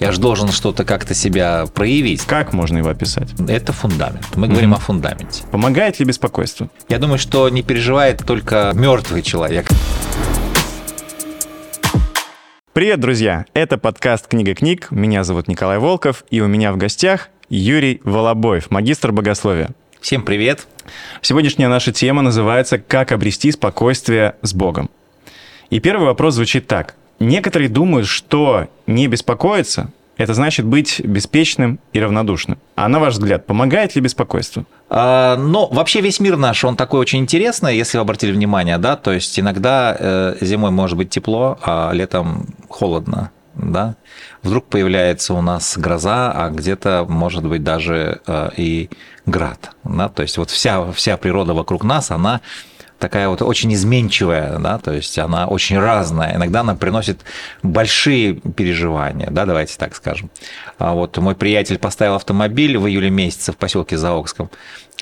Я же должен что-то как-то себя проявить. Как можно его описать? Это фундамент. Мы говорим о фундаменте. Помогает ли беспокойство? Я думаю, что не переживает только мертвый человек. Привет, друзья! Это подкаст «Книга книг». Меня зовут Николай Волков, и у меня в гостях Юрий Волобоев, магистр богословия. Всем привет! Сегодняшняя наша тема называется «Как обрести спокойствие с Богом». И первый вопрос звучит так. Некоторые думают, что не беспокоиться – это значит быть беспечным и равнодушным. А на ваш взгляд, помогает ли беспокойство? А, ну, вообще весь мир наш, он такой очень интересный, если вы обратили внимание, да, то есть иногда э, зимой может быть тепло, а летом холодно, да. Вдруг появляется у нас гроза, а где-то может быть даже э, и град, да, то есть вот вся, вся природа вокруг нас, она такая вот очень изменчивая, да, то есть она очень разная. Иногда она приносит большие переживания, да, давайте так скажем. А вот мой приятель поставил автомобиль в июле месяце в поселке Заокском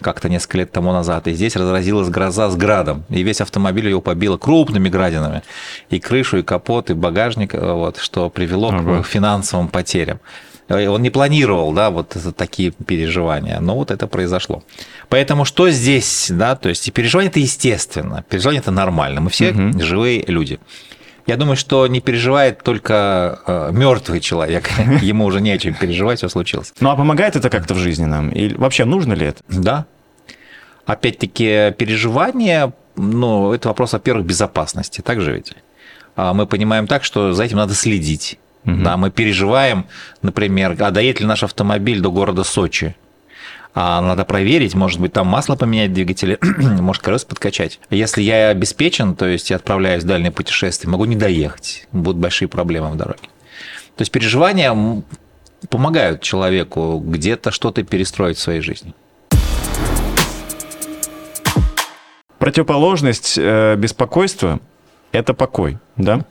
как-то несколько лет тому назад, и здесь разразилась гроза с градом, и весь автомобиль его побило крупными градинами, и крышу, и капот, и багажник, вот, что привело ага. к финансовым потерям. Он не планировал, да, вот такие переживания, но вот это произошло. Поэтому что здесь, да, то есть переживание это естественно, переживание это нормально, мы все угу. живые люди. Я думаю, что не переживает только э, мертвый человек. Ему уже не о чем переживать, все случилось. Ну а помогает это как-то в жизни нам? И вообще нужно ли это? Да. Опять-таки, переживание, ну, это вопрос, во-первых, безопасности. Так же ведь? А мы понимаем так, что за этим надо следить. Угу. Да, мы переживаем, например, а доедет ли наш автомобиль до города Сочи? А надо проверить, может быть, там масло поменять в двигателе, может, колеса подкачать. Если я обеспечен, то есть я отправляюсь в дальние путешествия, могу не доехать, будут большие проблемы в дороге. То есть переживания помогают человеку где-то что-то перестроить в своей жизни. Противоположность э, беспокойства – это покой, да?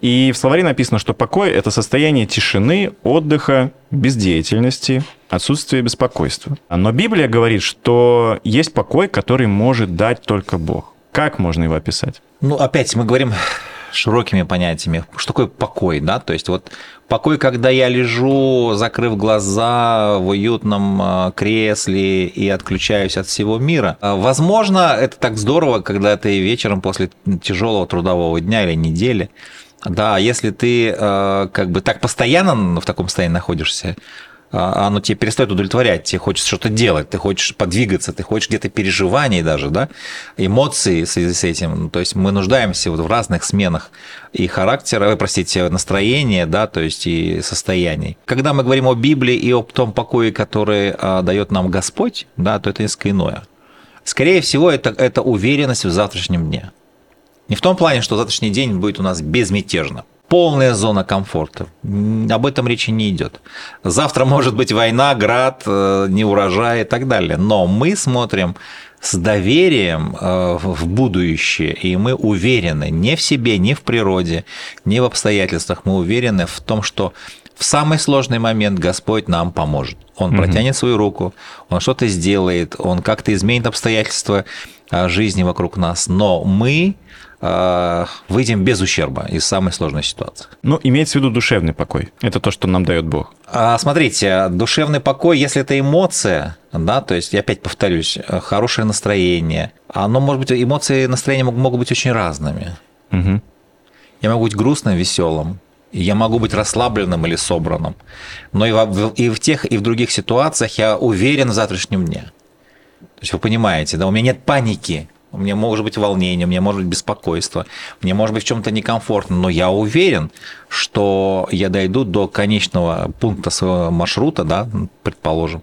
И в словаре написано, что покой – это состояние тишины, отдыха, бездеятельности, отсутствие беспокойства. Но Библия говорит, что есть покой, который может дать только Бог. Как можно его описать? Ну, опять мы говорим широкими понятиями. Что такое покой, да? То есть вот покой, когда я лежу, закрыв глаза в уютном а, кресле и отключаюсь от всего мира. А, возможно, это так здорово, когда ты вечером после тяжелого трудового дня или недели да, если ты а, как бы так постоянно в таком состоянии находишься, оно тебе перестает удовлетворять, тебе хочется что-то делать, ты хочешь подвигаться, ты хочешь где-то переживаний даже, да, эмоции в связи с этим. То есть мы нуждаемся вот в разных сменах и характера, простите, настроения, да, то есть и состояний. Когда мы говорим о Библии и о том покое, который а, дает нам Господь, да, то это несколько иное. Скорее всего, это, это уверенность в завтрашнем дне. Не в том плане, что завтрашний день будет у нас безмятежно полная зона комфорта. Об этом речи не идет. Завтра может быть война, град, э, неурожай и так далее. Но мы смотрим с доверием э, в будущее, и мы уверены не в себе, не в природе, не в обстоятельствах. Мы уверены в том, что в самый сложный момент Господь нам поможет. Он угу. протянет свою руку, он что-то сделает, он как-то изменит обстоятельства э, жизни вокруг нас. Но мы выйдем без ущерба из самой сложной ситуации. Ну, имеется в виду душевный покой. Это то, что нам дает Бог. А, смотрите, душевный покой, если это эмоция, да, то есть, я опять повторюсь, хорошее настроение, оно может быть, эмоции и настроение могут, могут быть очень разными. Угу. Я могу быть грустным, веселым, я могу быть расслабленным или собранным, но и в, и в тех, и в других ситуациях я уверен в завтрашнем дне. То есть вы понимаете, да, у меня нет паники, меня может быть волнение, меня может быть беспокойство, мне может быть в чем-то некомфортно, но я уверен, что я дойду до конечного пункта своего маршрута, да, предположим,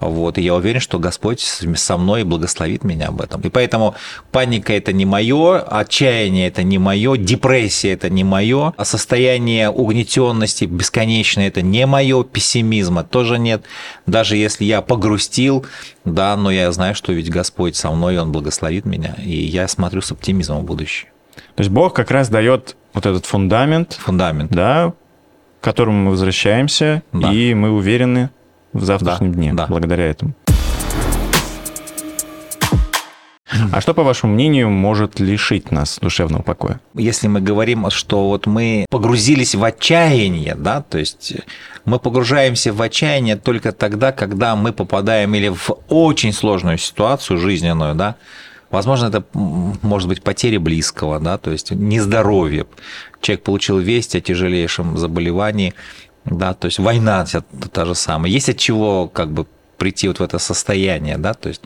вот, и я уверен, что Господь со мной благословит меня об этом. И поэтому паника это не мое, отчаяние это не мое, депрессия это не мое, а состояние угнетенности бесконечное это не мое, пессимизма тоже нет. Даже если я погрустил, да, но я знаю, что ведь Господь со мной, Он благословит меня, и я смотрю с оптимизмом в будущее. То есть Бог как раз дает вот этот фундамент, фундамент, да, к которому мы возвращаемся, да. и мы уверены, в завтрашнем да, дне, да. благодаря этому. А что, по вашему мнению, может лишить нас душевного покоя? Если мы говорим, что вот мы погрузились в отчаяние, да, то есть мы погружаемся в отчаяние только тогда, когда мы попадаем или в очень сложную ситуацию жизненную, да, Возможно, это может быть потеря близкого, да, то есть нездоровье. Человек получил весть о тяжелейшем заболевании, да, то есть война та же самая. Есть от чего как бы прийти вот в это состояние, да, то есть,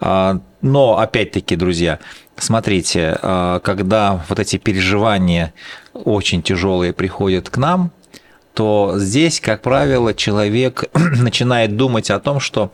а, но опять-таки, друзья, смотрите, а, когда вот эти переживания очень тяжелые приходят к нам, то здесь, как правило, человек начинает думать о том, что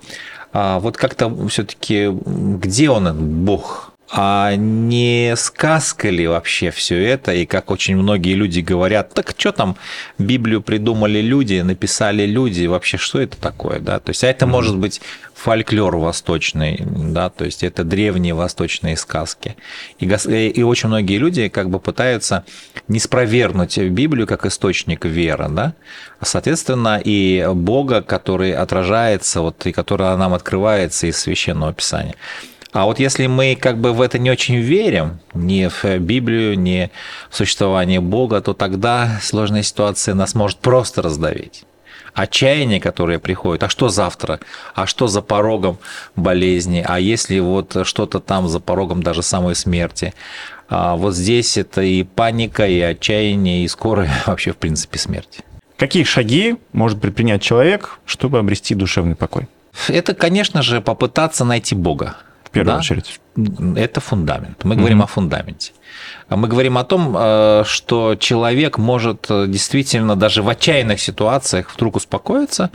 а, вот как-то все-таки где он, Бог? А не сказка ли вообще все это? И как очень многие люди говорят, так что там Библию придумали люди, написали люди, вообще что это такое, да? То есть, а это mm-hmm. может быть фольклор восточный, да, то есть это древние восточные сказки. И, и очень многие люди как бы пытаются не спровергнуть Библию как источник веры, да, соответственно, и Бога, который отражается, вот, и который нам открывается из Священного Писания. А вот если мы как бы в это не очень верим, ни в Библию, ни в существование Бога, то тогда сложная ситуация нас может просто раздавить. Отчаяние, которое приходит, а что завтра, а что за порогом болезни, а если вот что-то там за порогом даже самой смерти, а вот здесь это и паника, и отчаяние, и скорая вообще, в принципе, смерть. Какие шаги может предпринять человек, чтобы обрести душевный покой? Это, конечно же, попытаться найти Бога первую да? очередь. Это фундамент. Мы mm-hmm. говорим о фундаменте. Мы говорим о том, э, что человек может э, действительно даже в отчаянных ситуациях вдруг успокоиться,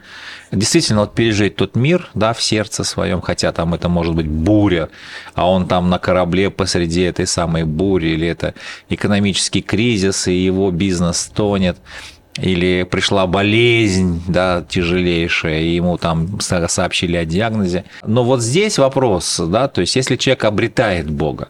действительно вот пережить тот мир да, в сердце своем, хотя там это может быть буря, а он там на корабле посреди этой самой бури, или это экономический кризис, и его бизнес тонет или пришла болезнь, да, тяжелейшая, и ему там сообщили о диагнозе. Но вот здесь вопрос, да, то есть если человек обретает Бога,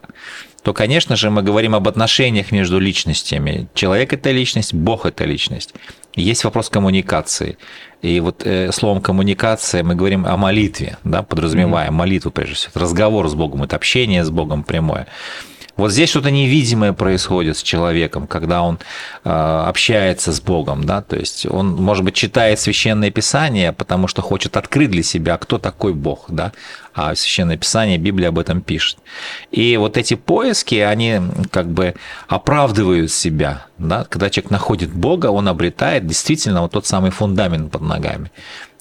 то, конечно же, мы говорим об отношениях между личностями. Человек – это личность, Бог – это личность. Есть вопрос коммуникации. И вот э, словом коммуникация мы говорим о молитве, да, подразумеваем mm-hmm. молитву прежде всего. разговор с Богом, это общение с Богом прямое. Вот здесь что-то невидимое происходит с человеком, когда он э, общается с Богом, да, то есть он, может быть, читает священное писание, потому что хочет открыть для себя, кто такой Бог, да, а священное писание, Библия об этом пишет. И вот эти поиски, они как бы оправдывают себя, да, когда человек находит Бога, он обретает действительно вот тот самый фундамент под ногами.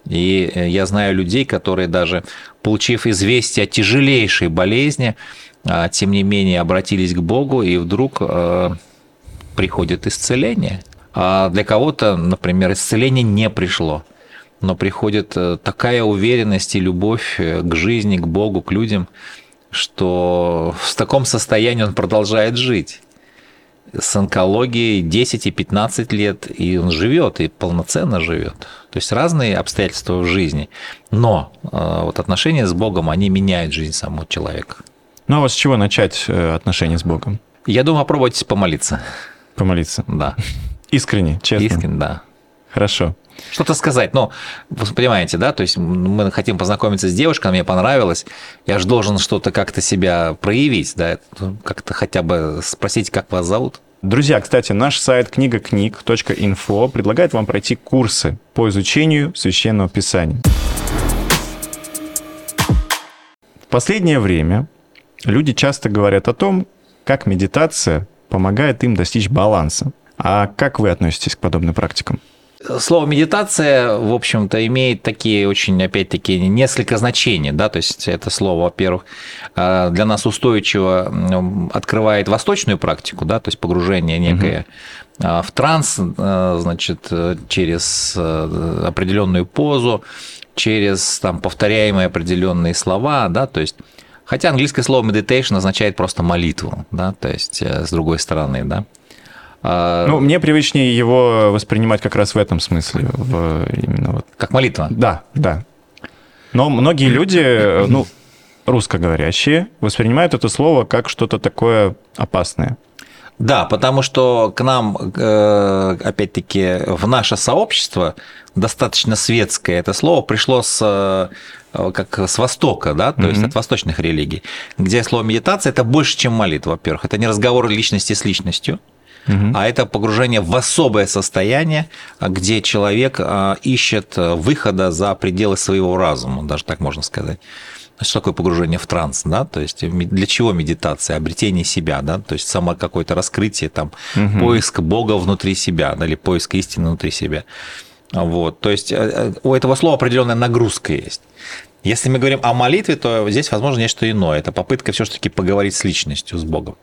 И э, я знаю людей, которые даже, получив известие о тяжелейшей болезни, тем не менее обратились к Богу, и вдруг э, приходит исцеление. А для кого-то, например, исцеление не пришло, но приходит э, такая уверенность и любовь э, к жизни, к Богу, к людям, что в таком состоянии он продолжает жить. С онкологией 10 и 15 лет, и он живет, и полноценно живет. То есть разные обстоятельства в жизни. Но вот отношения с Богом, они меняют жизнь самого человека. Ну, а вот с чего начать э, отношения с Богом? Я думаю, попробуйте помолиться. Помолиться? Да. Искренне, честно? Искренне, да. Хорошо. Что-то сказать. Но вы понимаете, да, то есть мы хотим познакомиться с девушкой, мне понравилось, я же должен что-то как-то себя проявить, да, как-то хотя бы спросить, как вас зовут. Друзья, кстати, наш сайт книгакниг.инфо предлагает вам пройти курсы по изучению священного писания. В последнее время Люди часто говорят о том, как медитация помогает им достичь баланса. А как вы относитесь к подобным практикам? Слово медитация, в общем-то, имеет такие очень, опять-таки, несколько значений, да, то есть это слово, во-первых, э, для нас устойчиво открывает восточную практику, да, то есть погружение некое угу. в транс, э, значит, через определенную позу, через там повторяемые определенные слова, да, то есть Хотя английское слово meditation означает просто молитву, да, то есть э, с другой стороны, да. А, ну, мне привычнее его воспринимать как раз в этом смысле, в именно вот. Как молитва. Да, да. Но многие люди, э, ну, русскоговорящие, воспринимают это слово как что-то такое опасное. Да, потому что к нам, э, опять-таки, в наше сообщество достаточно светское это слово пришло с э, как с Востока, да, то mm-hmm. есть от восточных религий, где слово медитация это больше, чем молитва, во-первых. Это не разговор личности с личностью, угу. а это погружение в особое состояние, где человек а, ищет выхода за пределы своего разума, даже так можно сказать. Что такое погружение в транс, да? То есть для чего медитация? Обретение себя, да? То есть само какое-то раскрытие, там, угу. поиск Бога внутри себя, да, или поиск истины внутри себя. Вот. То есть э, э, у этого слова определенная нагрузка есть. Если мы говорим о молитве, то здесь, возможно, нечто иное. Это попытка все-таки поговорить с личностью, с Богом.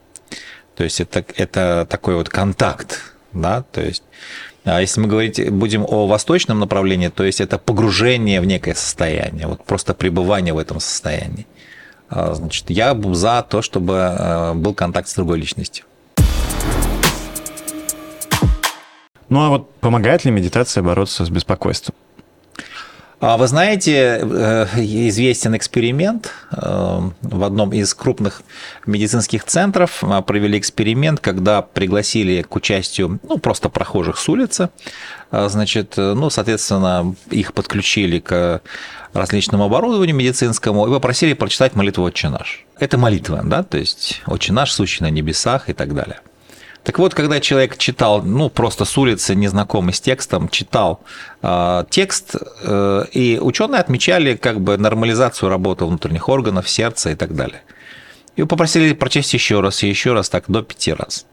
То есть это, это такой вот контакт, да, то есть если мы говорить будем о восточном направлении, то есть это погружение в некое состояние, вот просто пребывание в этом состоянии. А, значит, я за то, чтобы э, был контакт с другой личностью. Ну а вот помогает ли медитация бороться с беспокойством? А вы знаете, э, известен эксперимент. Э, в одном из крупных медицинских центров э, провели эксперимент, когда пригласили к участию ну, просто прохожих с улицы. Значит, ну, соответственно, их подключили к различному оборудованию медицинскому и попросили прочитать молитву «Отче наш». Это молитва, да, то есть «Отче наш, сущий на небесах» и так далее. Так вот, когда человек читал, ну, просто с улицы, незнакомый с текстом, читал э, текст, э, и ученые отмечали как бы нормализацию работы внутренних органов, сердца и так далее. И попросили прочесть еще раз и еще раз, так до пяти раз.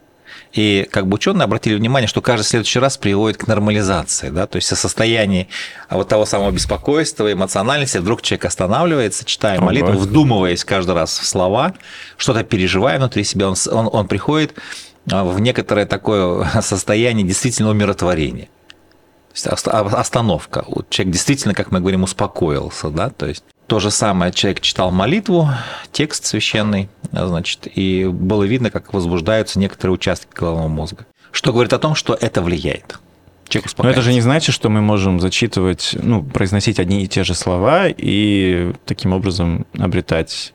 И как бы ученые обратили внимание, что каждый следующий раз приводит к нормализации, да, то есть о состоянии вот того самого беспокойства, эмоциональности, вдруг человек останавливается, читая молитву, вдумываясь каждый раз в слова, что-то переживая внутри себя, он, он, он приходит а, в некоторое такое состояние действительно умиротворения. То есть остановка. Вот человек действительно, как мы говорим, успокоился, да, то есть то же самое человек читал молитву, текст священный, значит, и было видно, как возбуждаются некоторые участки головного мозга. Что говорит о том, что это влияет. Но это же не значит, что мы можем зачитывать, ну, произносить одни и те же слова и таким образом обретать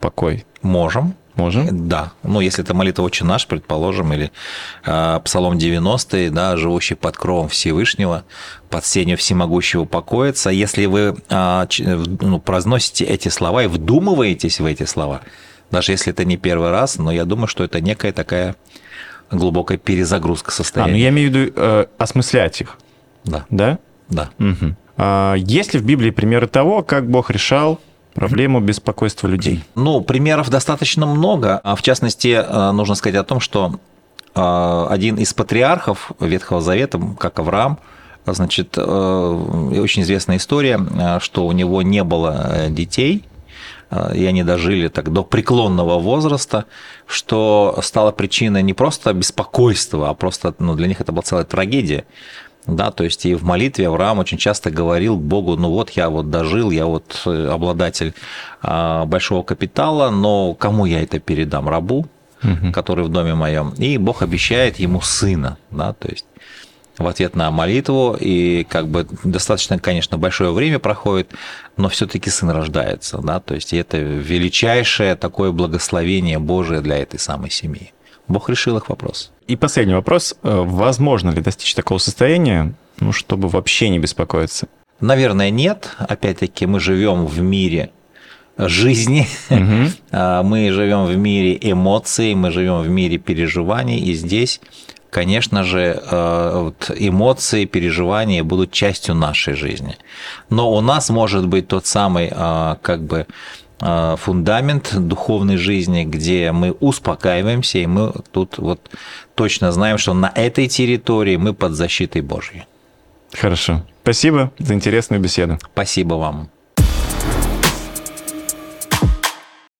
покой. Можем, Можем? Да. Ну, если это молитва «Отче наш», предположим, или э, Псалом 90, да, «Живущий под кровом Всевышнего, под сенью всемогущего покоится». Если вы э, ну, произносите эти слова и вдумываетесь в эти слова, даже если это не первый раз, но я думаю, что это некая такая глубокая перезагрузка состояния. А, ну я имею в виду э, осмыслять их. Да. Да? Да. Угу. А есть ли в Библии примеры того, как Бог решал проблему беспокойства людей? Ну, примеров достаточно много. А В частности, э, нужно сказать о том, что э, один из патриархов Ветхого Завета, как Авраам, значит, э, очень известная история, что у него не было детей, и они дожили так до преклонного возраста, что стало причиной не просто беспокойства, а просто ну, для них это была целая трагедия. Да, то есть и в молитве Авраам очень часто говорил Богу, ну вот я вот дожил, я вот э, обладатель а, большого капитала, но кому я это передам? Рабу, угу. который в доме моем. И Бог обещает ему сына, да, то есть в ответ на молитву, и как бы достаточно, конечно, большое время проходит, но все-таки сын рождается, да, то есть это величайшее такое благословение Божие для этой самой семьи. Бог решил их вопрос. И последний вопрос. Э, возможно ли достичь такого состояния, ну, чтобы вообще не беспокоиться? Наверное, нет. Опять-таки, мы живем в мире жизни, угу. мы живем в мире эмоций, мы живем в мире переживаний, и здесь, конечно же, э, эмоции, переживания будут частью нашей жизни. Но у нас может быть тот самый, э, как бы, фундамент духовной жизни, где мы успокаиваемся, и мы тут вот точно знаем, что на этой территории мы под защитой Божьей. Хорошо. Спасибо за интересную беседу. Спасибо вам.